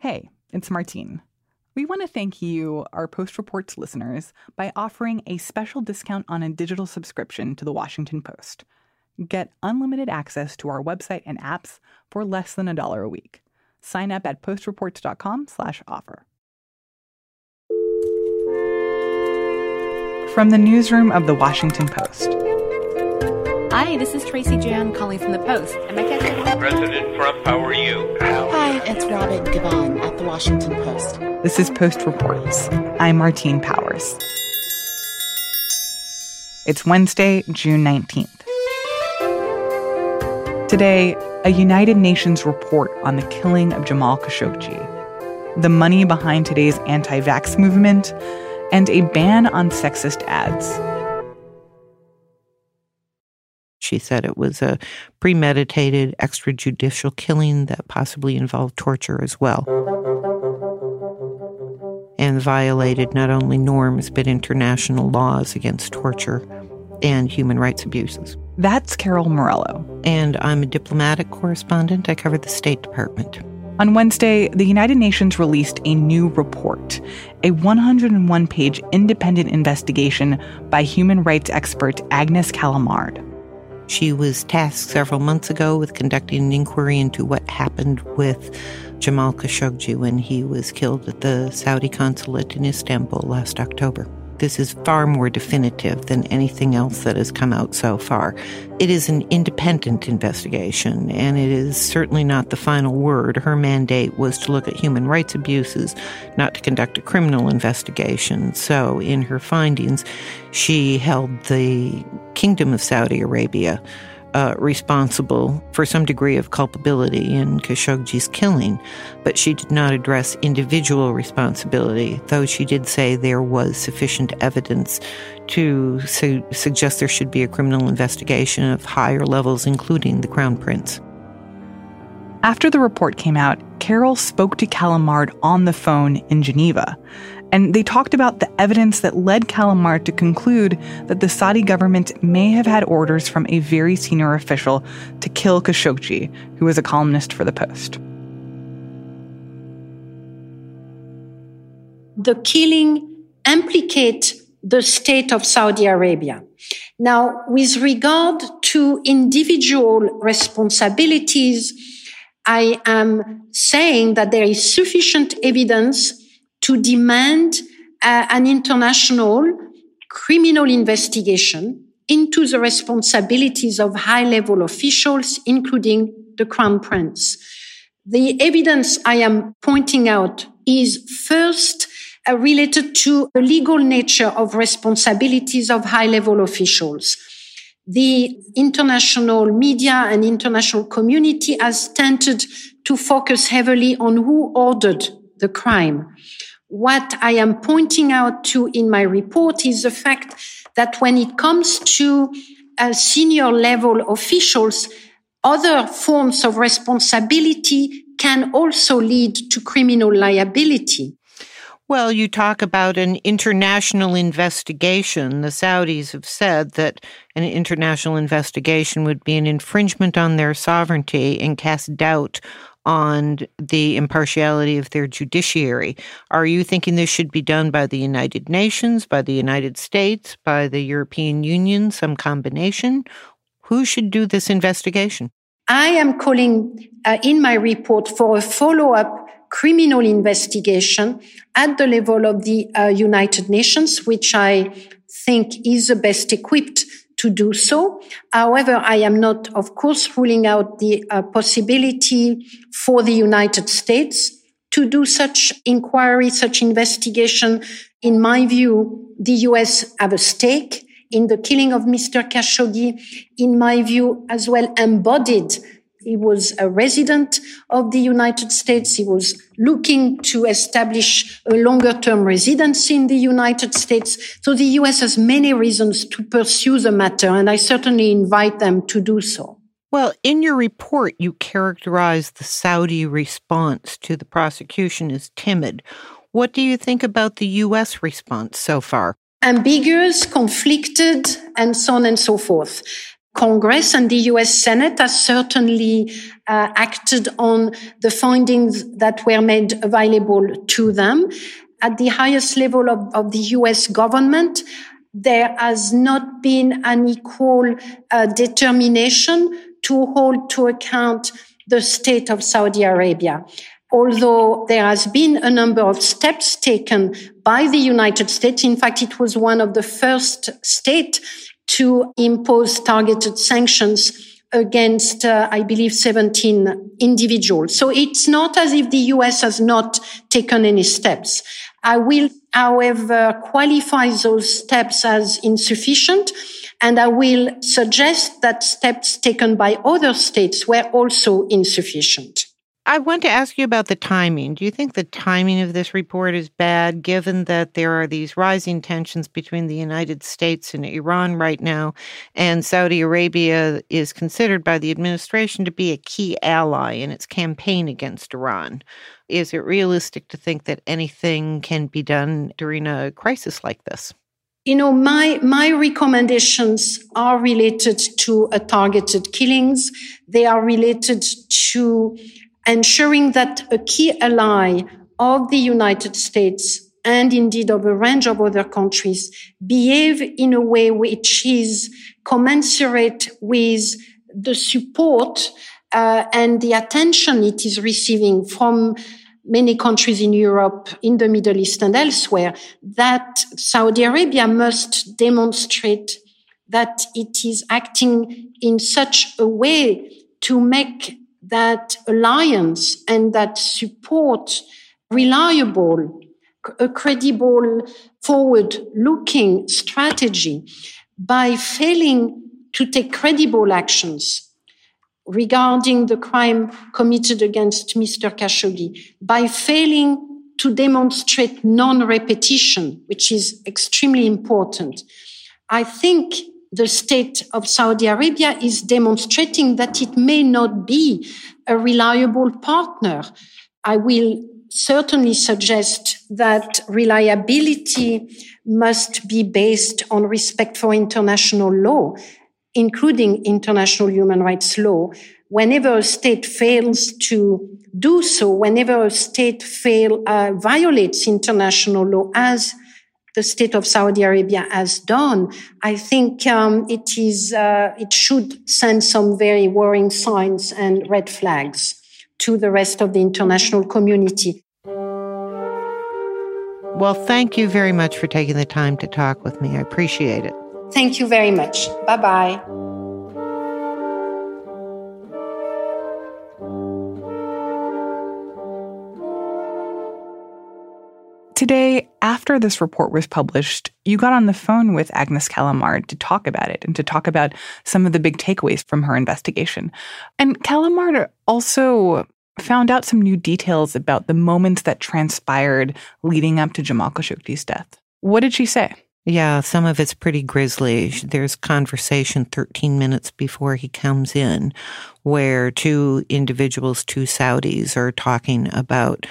Hey, it's Martine. We want to thank you, our Post Reports listeners, by offering a special discount on a digital subscription to the Washington Post. Get unlimited access to our website and apps for less than a dollar a week. Sign up at postreports.com/offer. From the newsroom of the Washington Post. Hi, this is Tracy Jan calling from the Post. Am I catching President Trump, how are you? Hi, it's Robin Givhan at the Washington Post. This is Post Reports. I'm Martine Powers. It's Wednesday, June 19th. Today, a United Nations report on the killing of Jamal Khashoggi, the money behind today's anti vax movement, and a ban on sexist ads. She said it was a premeditated extrajudicial killing that possibly involved torture as well. And violated not only norms but international laws against torture and human rights abuses. That's Carol Morello. And I'm a diplomatic correspondent. I cover the State Department. On Wednesday, the United Nations released a new report, a 101 page independent investigation by human rights expert Agnes Callamard. She was tasked several months ago with conducting an inquiry into what happened with Jamal Khashoggi when he was killed at the Saudi consulate in Istanbul last October. This is far more definitive than anything else that has come out so far. It is an independent investigation, and it is certainly not the final word. Her mandate was to look at human rights abuses, not to conduct a criminal investigation. So, in her findings, she held the Kingdom of Saudi Arabia uh, responsible for some degree of culpability in Khashoggi's killing, but she did not address individual responsibility, though she did say there was sufficient evidence to su- suggest there should be a criminal investigation of higher levels, including the Crown Prince. After the report came out, Carol spoke to Callamard on the phone in Geneva and they talked about the evidence that led Callamard to conclude that the Saudi government may have had orders from a very senior official to kill Khashoggi, who was a columnist for the Post. The killing implicate the state of Saudi Arabia. Now, with regard to individual responsibilities, I am saying that there is sufficient evidence to demand uh, an international criminal investigation into the responsibilities of high level officials, including the crown prince. The evidence I am pointing out is first uh, related to the legal nature of responsibilities of high level officials. The international media and international community has tended to focus heavily on who ordered the crime. What I am pointing out to in my report is the fact that when it comes to uh, senior level officials, other forms of responsibility can also lead to criminal liability. Well, you talk about an international investigation. The Saudis have said that an international investigation would be an infringement on their sovereignty and cast doubt on the impartiality of their judiciary. Are you thinking this should be done by the United Nations, by the United States, by the European Union, some combination? Who should do this investigation? I am calling uh, in my report for a follow up criminal investigation at the level of the uh, United Nations, which I think is the best equipped to do so. However, I am not, of course, ruling out the uh, possibility for the United States to do such inquiry, such investigation. In my view, the US have a stake in the killing of Mr. Khashoggi. In my view, as well embodied he was a resident of the United States. He was looking to establish a longer term residency in the United States. So the US has many reasons to pursue the matter, and I certainly invite them to do so. Well, in your report, you characterize the Saudi response to the prosecution as timid. What do you think about the U.S. response so far? Ambiguous, conflicted, and so on and so forth. Congress and the US Senate has certainly uh, acted on the findings that were made available to them. At the highest level of, of the US government, there has not been an equal uh, determination to hold to account the state of Saudi Arabia. Although there has been a number of steps taken by the United States, in fact, it was one of the first states to impose targeted sanctions against, uh, I believe, 17 individuals. So it's not as if the US has not taken any steps. I will, however, qualify those steps as insufficient. And I will suggest that steps taken by other states were also insufficient. I want to ask you about the timing. Do you think the timing of this report is bad, given that there are these rising tensions between the United States and Iran right now, and Saudi Arabia is considered by the administration to be a key ally in its campaign against Iran? Is it realistic to think that anything can be done during a crisis like this? You know, my, my recommendations are related to targeted killings. They are related to ensuring that a key ally of the United States and indeed of a range of other countries behave in a way which is commensurate with the support uh, and the attention it is receiving from many countries in Europe, in the Middle East and elsewhere, that Saudi Arabia must demonstrate that it is acting in such a way to make that alliance and that support reliable, a uh, credible, forward looking strategy by failing to take credible actions regarding the crime committed against Mr. Khashoggi, by failing to demonstrate non-repetition, which is extremely important. I think the state of Saudi Arabia is demonstrating that it may not be a reliable partner. I will certainly suggest that reliability must be based on respect for international law, including international human rights law. Whenever a state fails to do so, whenever a state fail, uh, violates international law as the state of Saudi Arabia has done, I think um, it is uh, it should send some very worrying signs and red flags to the rest of the international community. Well, thank you very much for taking the time to talk with me. I appreciate it. Thank you very much. Bye bye. Today, after this report was published, you got on the phone with Agnes Callamard to talk about it and to talk about some of the big takeaways from her investigation. And Callamard also found out some new details about the moments that transpired leading up to Jamal Khashoggi's death. What did she say? Yeah, some of it's pretty grisly. There's conversation 13 minutes before he comes in where two individuals, two Saudis, are talking about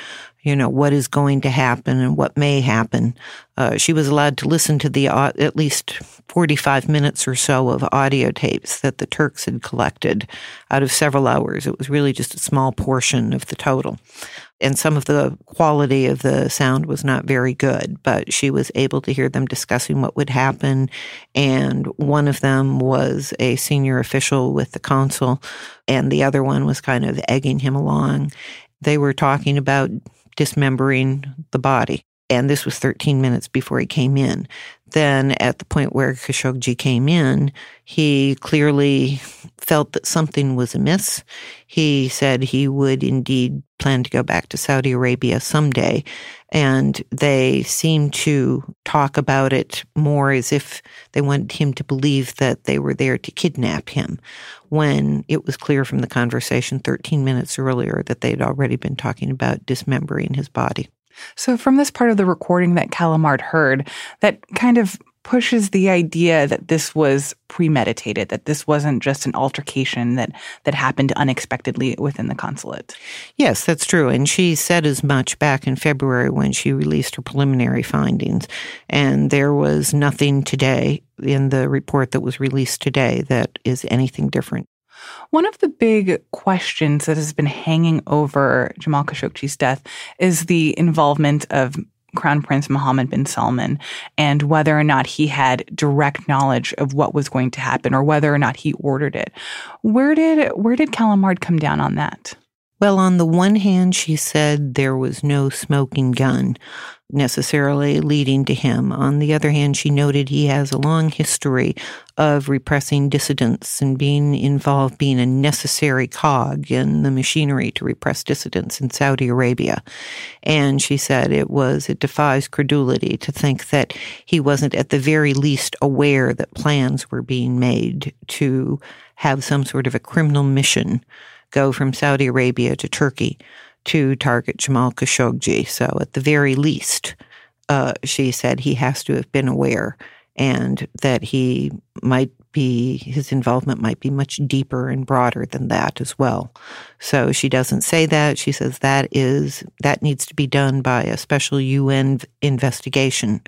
you know, what is going to happen and what may happen. Uh, she was allowed to listen to the uh, at least 45 minutes or so of audio tapes that the Turks had collected out of several hours. It was really just a small portion of the total. And some of the quality of the sound was not very good, but she was able to hear them discussing what would happen. And one of them was a senior official with the consul, and the other one was kind of egging him along. They were talking about dismembering the body. And this was 13 minutes before he came in. Then at the point where Khashoggi came in, he clearly felt that something was amiss. He said he would indeed plan to go back to Saudi Arabia someday. And they seemed to talk about it more as if they wanted him to believe that they were there to kidnap him, when it was clear from the conversation 13 minutes earlier that they'd already been talking about dismembering his body. So, from this part of the recording that Callamard heard, that kind of pushes the idea that this was premeditated, that this wasn't just an altercation that that happened unexpectedly within the consulate. Yes, that's true. And she said as much back in February when she released her preliminary findings. And there was nothing today in the report that was released today that is anything different. One of the big questions that has been hanging over Jamal Khashoggi's death is the involvement of Crown Prince Mohammed bin Salman and whether or not he had direct knowledge of what was going to happen or whether or not he ordered it. Where did where did Callamard come down on that? Well, on the one hand, she said there was no smoking gun necessarily leading to him. On the other hand, she noted he has a long history of repressing dissidents and being involved, being a necessary cog in the machinery to repress dissidents in Saudi Arabia. And she said it was, it defies credulity to think that he wasn't at the very least aware that plans were being made to have some sort of a criminal mission go from Saudi Arabia to Turkey to target Jamal Khashoggi. So, at the very least, uh, she said he has to have been aware and that he might be, his involvement might be much deeper and broader than that as well. So she doesn't say that. She says that is, that needs to be done by a special UN investigation,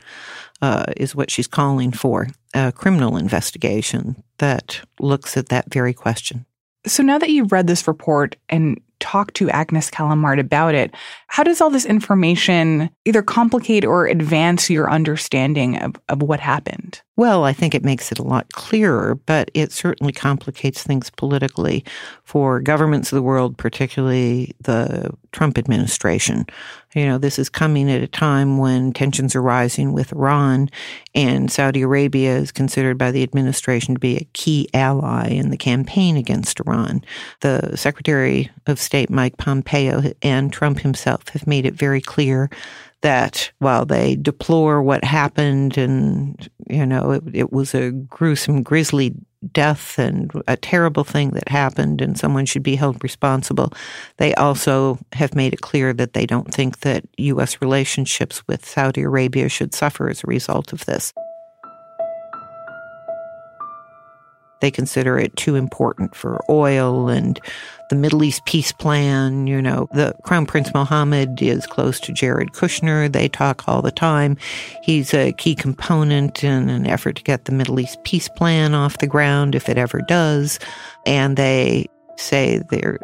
uh, is what she's calling for, a criminal investigation that looks at that very question. So now that you've read this report and talked to Agnes Callamard about it, how does all this information either complicate or advance your understanding of, of what happened? Well, I think it makes it a lot clearer, but it certainly complicates things politically for governments of the world, particularly the Trump administration. You know, this is coming at a time when tensions are rising with Iran, and Saudi Arabia is considered by the administration to be a key ally in the campaign against Iran. The Secretary of State, Mike Pompeo, and Trump himself have made it very clear that while they deplore what happened and, you know, it, it was a gruesome, grisly death and a terrible thing that happened and someone should be held responsible, they also have made it clear that they don't think that U.S. relationships with Saudi Arabia should suffer as a result of this. They consider it too important for oil and the Middle East peace plan. You know, the Crown Prince Mohammed is close to Jared Kushner. They talk all the time. He's a key component in an effort to get the Middle East peace plan off the ground, if it ever does. And they say the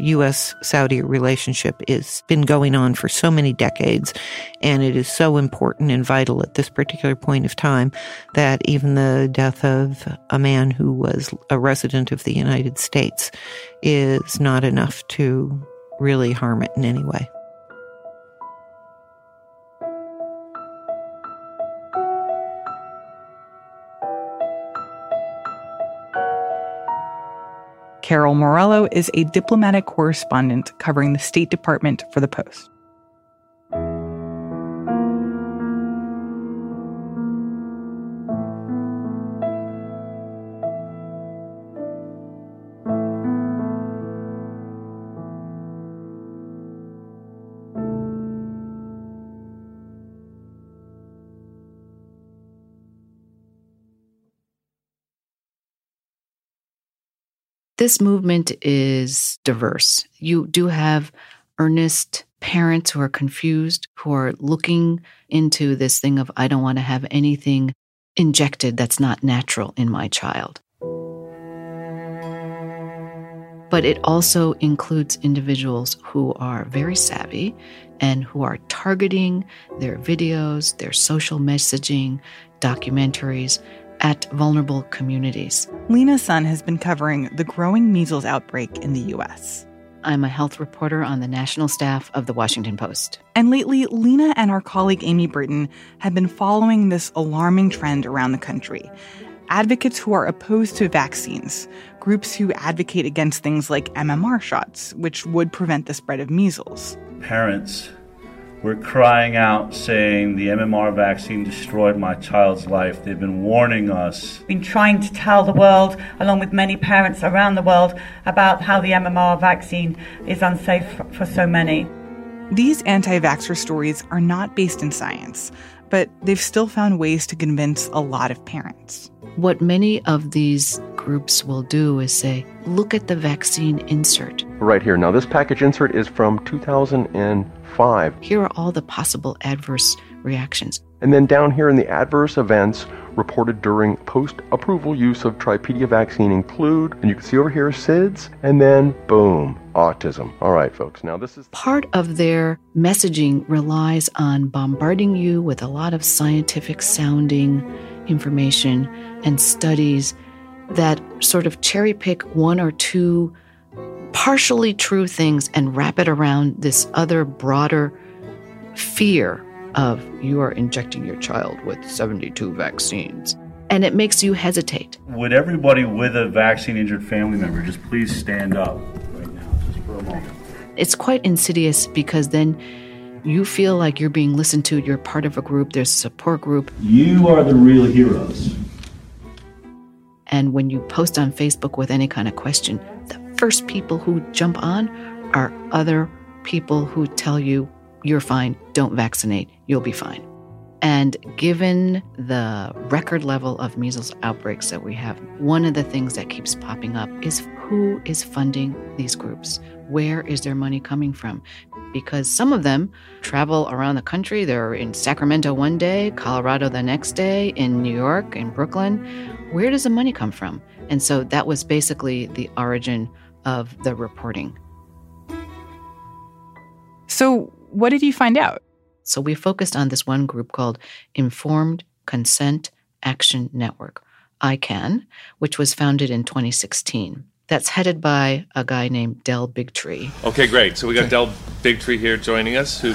U.S. Saudi relationship has been going on for so many decades, and it is so important and vital at this particular point of time that even the death of a man who was a resident of the United States is not enough to really harm it in any way. Carol Morello is a diplomatic correspondent covering the State Department for the Post. This movement is diverse. You do have earnest parents who are confused, who are looking into this thing of, I don't want to have anything injected that's not natural in my child. But it also includes individuals who are very savvy and who are targeting their videos, their social messaging, documentaries at vulnerable communities. Lena Sun has been covering the growing measles outbreak in the U.S. I'm a health reporter on the national staff of the Washington Post. And lately, Lena and our colleague Amy Brittain have been following this alarming trend around the country. Advocates who are opposed to vaccines, groups who advocate against things like MMR shots, which would prevent the spread of measles. Parents were crying out saying the MMR vaccine destroyed my child's life. They've been warning us. Been trying to tell the world, along with many parents around the world, about how the MMR vaccine is unsafe for so many. These anti vaxxer stories are not based in science, but they've still found ways to convince a lot of parents. What many of these groups will do is say, look at the vaccine insert. Right here. Now, this package insert is from 2005. Here are all the possible adverse reactions. And then down here in the adverse events reported during post approval use of Tripedia vaccine include, and you can see over here SIDS, and then boom, autism. All right, folks, now this is part of their messaging relies on bombarding you with a lot of scientific sounding information and studies that sort of cherry pick one or two partially true things and wrap it around this other broader fear of you are injecting your child with 72 vaccines. And it makes you hesitate. Would everybody with a vaccine injured family member just please stand up right now, just for a moment? It's quite insidious because then you feel like you're being listened to, you're part of a group, there's a support group. You are the real heroes. And when you post on Facebook with any kind of question, first people who jump on are other people who tell you, you're fine, don't vaccinate, you'll be fine. And given the record level of measles outbreaks that we have, one of the things that keeps popping up is who is funding these groups? Where is their money coming from? Because some of them travel around the country. They're in Sacramento one day, Colorado the next day, in New York, in Brooklyn. Where does the money come from? And so that was basically the origin of the reporting. So, what did you find out? So, we focused on this one group called Informed Consent Action Network, ICAN, which was founded in 2016. That's headed by a guy named Del Bigtree. Okay, great. So we got Del Bigtree here joining us, who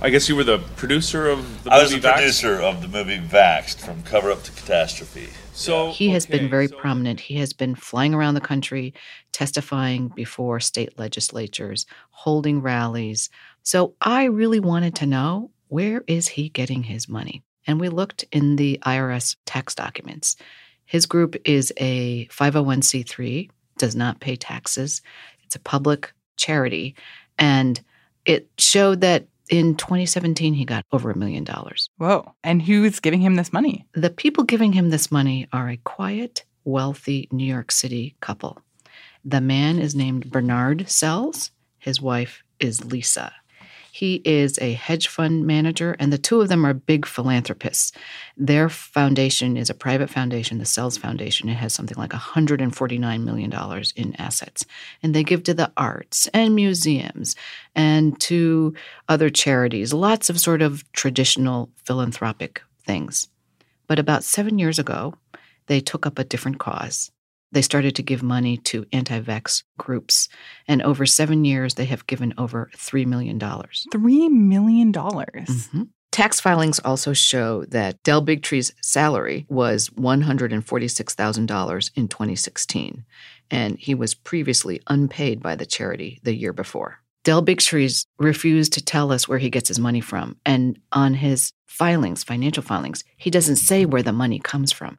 I guess you were the producer of the I movie was the Vaxxed? producer of the movie Vaxxed, from cover up to catastrophe. So he has been very prominent. He has been flying around the country, testifying before state legislatures, holding rallies. So I really wanted to know where is he getting his money? And we looked in the IRS tax documents. His group is a 501c3, does not pay taxes. It's a public charity. And it showed that in 2017, he got over a million dollars. Whoa. And who's giving him this money? The people giving him this money are a quiet, wealthy New York City couple. The man is named Bernard Selz, his wife is Lisa. He is a hedge fund manager, and the two of them are big philanthropists. Their foundation is a private foundation, the Selz Foundation. It has something like $149 million in assets. And they give to the arts and museums and to other charities, lots of sort of traditional philanthropic things. But about seven years ago, they took up a different cause. They started to give money to anti vax groups. And over seven years, they have given over $3 million. $3 million. Mm-hmm. Tax filings also show that Del Bigtree's salary was $146,000 in 2016, and he was previously unpaid by the charity the year before. Del Bigtree's refused to tell us where he gets his money from, and on his filings, financial filings, he doesn't say where the money comes from.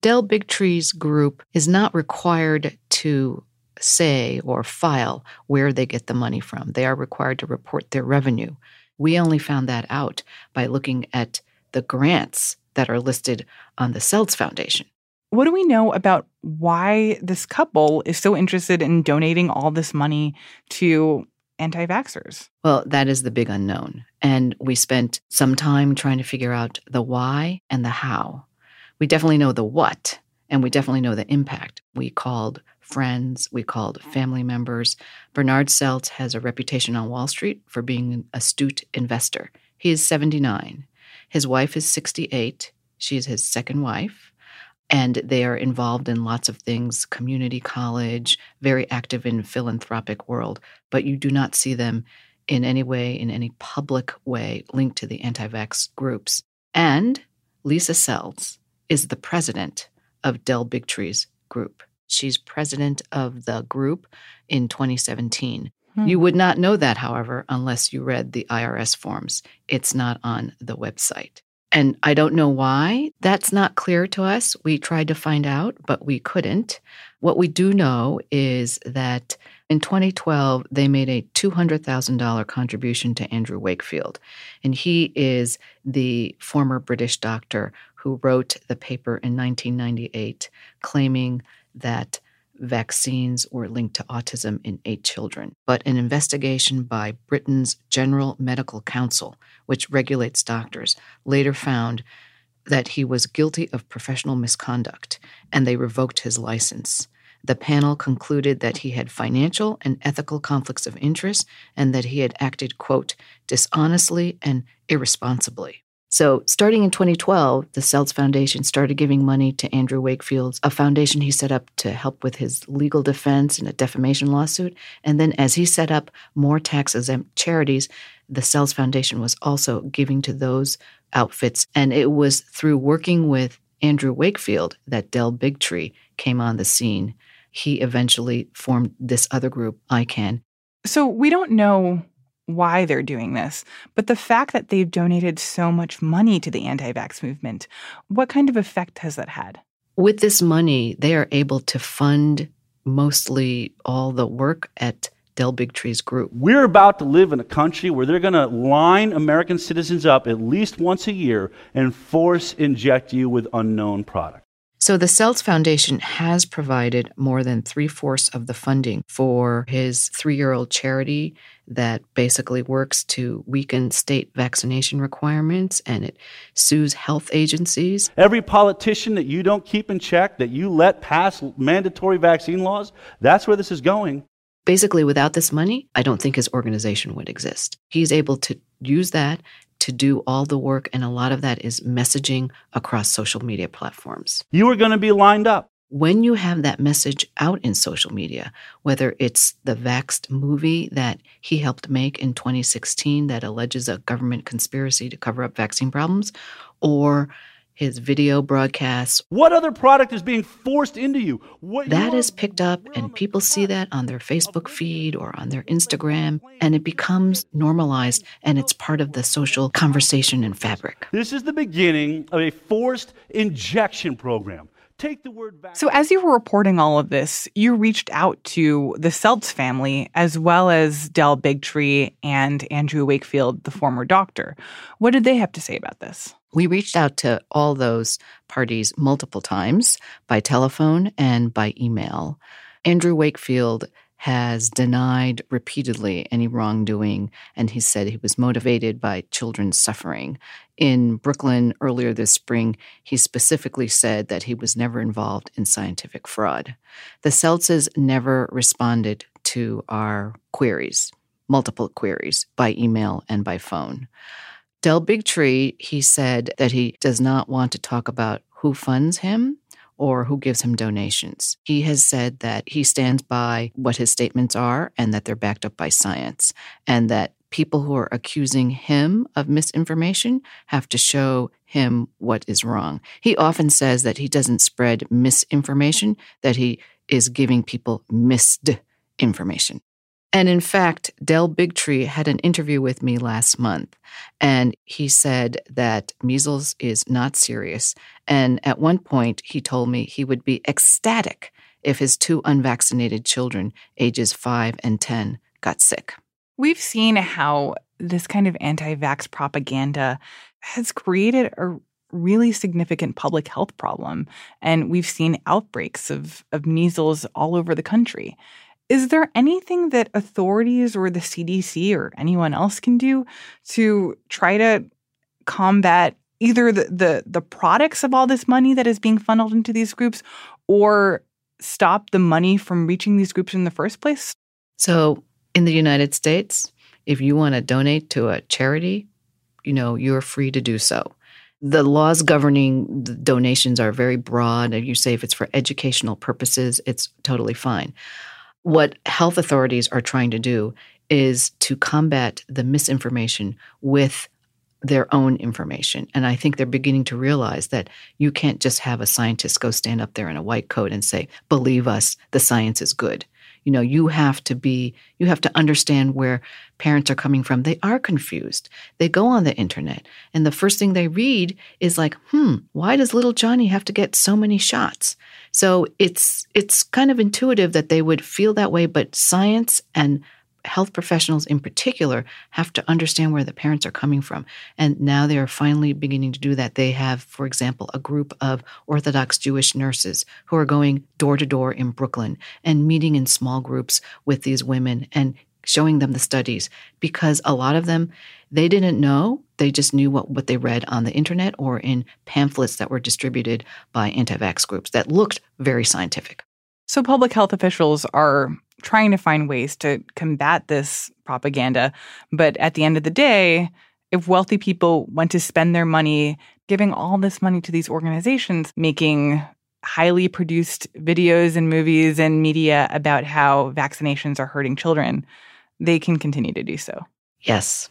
Del Bigtree's group is not required to say or file where they get the money from. They are required to report their revenue. We only found that out by looking at the grants that are listed on the Selz Foundation. What do we know about why this couple is so interested in donating all this money to anti vaxxers? Well, that is the big unknown. And we spent some time trying to figure out the why and the how. We definitely know the what, and we definitely know the impact. We called friends, we called family members. Bernard Selz has a reputation on Wall Street for being an astute investor. He is 79. His wife is 68. She is his second wife. and they are involved in lots of things community college very active in philanthropic world but you do not see them in any way in any public way linked to the anti-vax groups and lisa selz is the president of del bigtree's group she's president of the group in 2017 hmm. you would not know that however unless you read the irs forms it's not on the website and I don't know why. That's not clear to us. We tried to find out, but we couldn't. What we do know is that in 2012, they made a $200,000 contribution to Andrew Wakefield. And he is the former British doctor who wrote the paper in 1998 claiming that vaccines were linked to autism in eight children. But an investigation by Britain's General Medical Council, which regulates doctors, later found that he was guilty of professional misconduct and they revoked his license. The panel concluded that he had financial and ethical conflicts of interest and that he had acted, quote, dishonestly and irresponsibly. So, starting in 2012, the Selz Foundation started giving money to Andrew Wakefield's, a foundation he set up to help with his legal defense in a defamation lawsuit. And then, as he set up more tax exempt charities, the Selz Foundation was also giving to those outfits. And it was through working with Andrew Wakefield that Del Bigtree came on the scene. He eventually formed this other group, ICAN. So we don't know why they're doing this, but the fact that they've donated so much money to the anti vax movement, what kind of effect has that had? With this money, they are able to fund mostly all the work at Del Bigtree's group. We're about to live in a country where they're going to line American citizens up at least once a year and force inject you with unknown product. So the Selz Foundation has provided more than three fourths of the funding for his three year old charity that basically works to weaken state vaccination requirements and it sues health agencies. Every politician that you don't keep in check, that you let pass mandatory vaccine laws, that's where this is going. Basically, without this money, I don't think his organization would exist. He's able to use that to do all the work, and a lot of that is messaging across social media platforms. You are going to be lined up. When you have that message out in social media, whether it's the Vaxxed movie that he helped make in 2016 that alleges a government conspiracy to cover up vaccine problems, or his video broadcasts. What other product is being forced into you? What that is picked up, and people see that on their Facebook feed or on their Instagram, and it becomes normalized and it's part of the social conversation and fabric. This is the beginning of a forced injection program. Take the word vaccine. So, as you were reporting all of this, you reached out to the Selz family as well as Del Bigtree and Andrew Wakefield, the former doctor. What did they have to say about this? We reached out to all those parties multiple times by telephone and by email. Andrew Wakefield has denied repeatedly any wrongdoing, and he said he was motivated by children's suffering. In Brooklyn earlier this spring, he specifically said that he was never involved in scientific fraud. The Selzes never responded to our queries, multiple queries, by email and by phone. Del Bigtree, he said that he does not want to talk about who funds him or who gives him donations. He has said that he stands by what his statements are and that they're backed up by science, and that people who are accusing him of misinformation have to show him what is wrong. He often says that he doesn't spread misinformation, that he is giving people missed information. And in fact, Del Bigtree had an interview with me last month, and he said that measles is not serious. And at one point, he told me he would be ecstatic if his two unvaccinated children, ages five and 10, got sick. We've seen how this kind of anti vax propaganda has created a really significant public health problem. And we've seen outbreaks of, of measles all over the country. Is there anything that authorities or the CDC or anyone else can do to try to combat either the, the, the products of all this money that is being funneled into these groups or stop the money from reaching these groups in the first place? So, in the United States, if you want to donate to a charity, you know, you're free to do so. The laws governing the donations are very broad. And you say if it's for educational purposes, it's totally fine. What health authorities are trying to do is to combat the misinformation with their own information. And I think they're beginning to realize that you can't just have a scientist go stand up there in a white coat and say, believe us, the science is good. You know, you have to be, you have to understand where parents are coming from. They are confused. They go on the internet and the first thing they read is like, hmm, why does little Johnny have to get so many shots? So it's it's kind of intuitive that they would feel that way, but science and health professionals in particular have to understand where the parents are coming from. And now they are finally beginning to do that. They have, for example, a group of Orthodox Jewish nurses who are going door to door in Brooklyn and meeting in small groups with these women and showing them the studies because a lot of them they didn't know they just knew what, what they read on the internet or in pamphlets that were distributed by anti-vax groups that looked very scientific so public health officials are trying to find ways to combat this propaganda. But at the end of the day, if wealthy people want to spend their money giving all this money to these organizations, making highly produced videos and movies and media about how vaccinations are hurting children, they can continue to do so. Yes.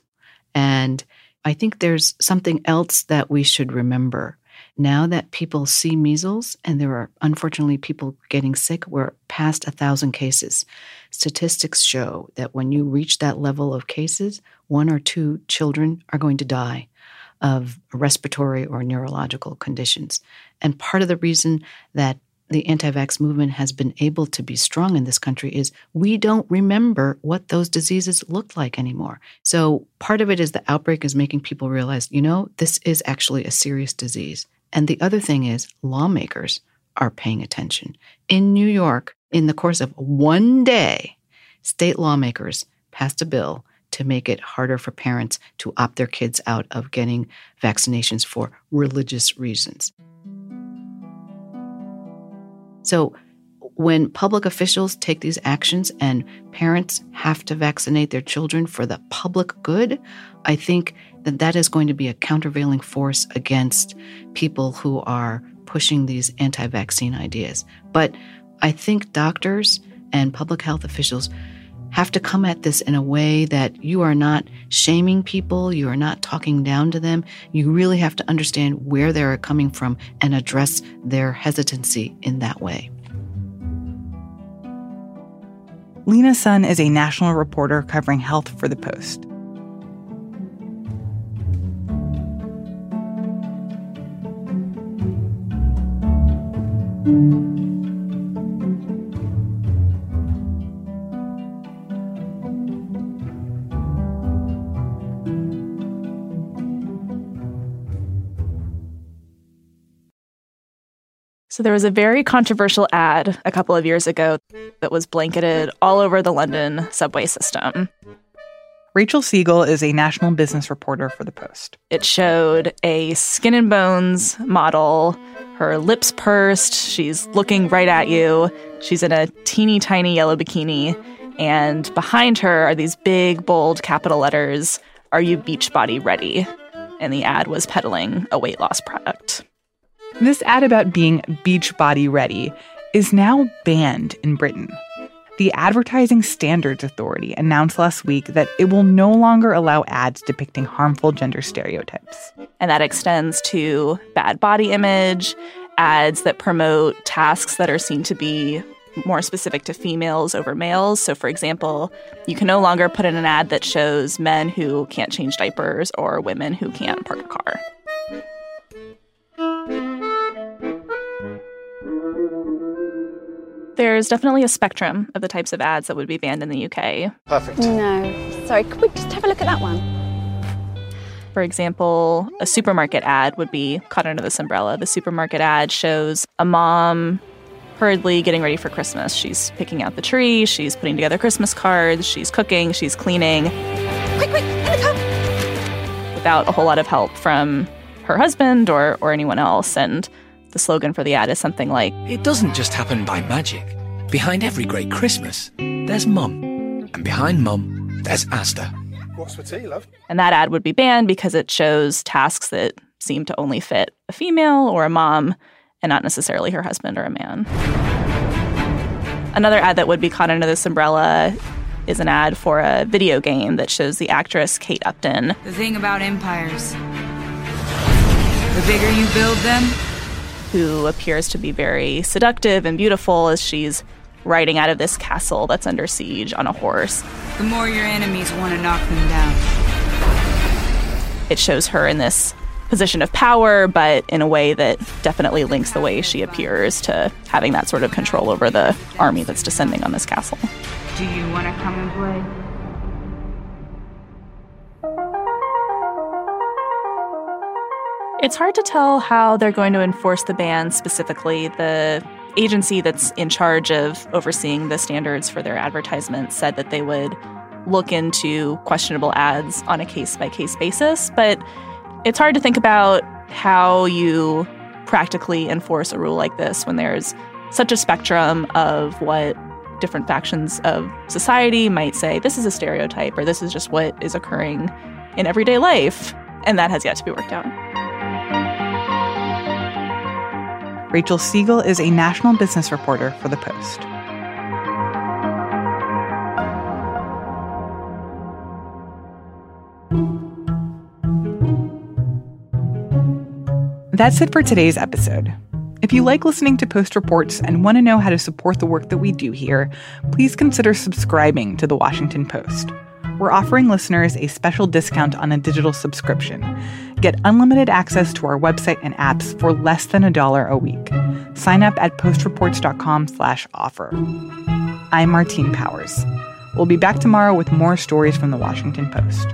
And I think there's something else that we should remember now that people see measles and there are unfortunately people getting sick, we're past a thousand cases. Statistics show that when you reach that level of cases, one or two children are going to die of respiratory or neurological conditions. And part of the reason that the anti vax movement has been able to be strong in this country is we don't remember what those diseases looked like anymore. So part of it is the outbreak is making people realize, you know, this is actually a serious disease. And the other thing is, lawmakers are paying attention. In New York, in the course of one day, state lawmakers passed a bill to make it harder for parents to opt their kids out of getting vaccinations for religious reasons. So, when public officials take these actions and parents have to vaccinate their children for the public good, I think that that is going to be a countervailing force against people who are pushing these anti vaccine ideas. But I think doctors and public health officials have to come at this in a way that you are not shaming people, you are not talking down to them. You really have to understand where they're coming from and address their hesitancy in that way. Lena Sun is a national reporter covering health for The Post. So there was a very controversial ad a couple of years ago that was blanketed all over the London subway system. Rachel Siegel is a national business reporter for The Post. It showed a skin and bones model, her lips pursed, she's looking right at you. She's in a teeny tiny yellow bikini, and behind her are these big, bold capital letters Are you Beachbody ready? And the ad was peddling a weight loss product. This ad about being beach body ready is now banned in Britain the Advertising Standards Authority announced last week that it will no longer allow ads depicting harmful gender stereotypes. And that extends to bad body image, ads that promote tasks that are seen to be more specific to females over males. So, for example, you can no longer put in an ad that shows men who can't change diapers or women who can't park a car. There's definitely a spectrum of the types of ads that would be banned in the UK. Perfect. No. Sorry, could we just have a look at that one? For example, a supermarket ad would be caught under this umbrella. The supermarket ad shows a mom hurriedly getting ready for Christmas. She's picking out the tree, she's putting together Christmas cards, she's cooking, she's cleaning. Quick, quick, in the car! Without a whole lot of help from her husband or, or anyone else. And the slogan for the ad is something like It doesn't just happen by magic. Behind every great Christmas, there's Mum. And behind Mum, there's Asda. What's for tea, love? And that ad would be banned because it shows tasks that seem to only fit a female or a mom and not necessarily her husband or a man. Another ad that would be caught under this umbrella is an ad for a video game that shows the actress Kate Upton. The thing about empires the bigger you build them, who appears to be very seductive and beautiful as she's riding out of this castle that's under siege on a horse. the more your enemies want to knock them down. It shows her in this position of power, but in a way that definitely links the way she appears to having that sort of control over the army that's descending on this castle. Do you want to come and play? It's hard to tell how they're going to enforce the ban specifically. The agency that's in charge of overseeing the standards for their advertisements said that they would look into questionable ads on a case by case basis, but it's hard to think about how you practically enforce a rule like this when there's such a spectrum of what different factions of society might say this is a stereotype or this is just what is occurring in everyday life, and that has yet to be worked out. Rachel Siegel is a national business reporter for The Post. That's it for today's episode. If you like listening to Post Reports and want to know how to support the work that we do here, please consider subscribing to The Washington Post. We're offering listeners a special discount on a digital subscription. Get unlimited access to our website and apps for less than a dollar a week. Sign up at postreports.com slash offer. I'm Martine Powers. We'll be back tomorrow with more stories from the Washington Post.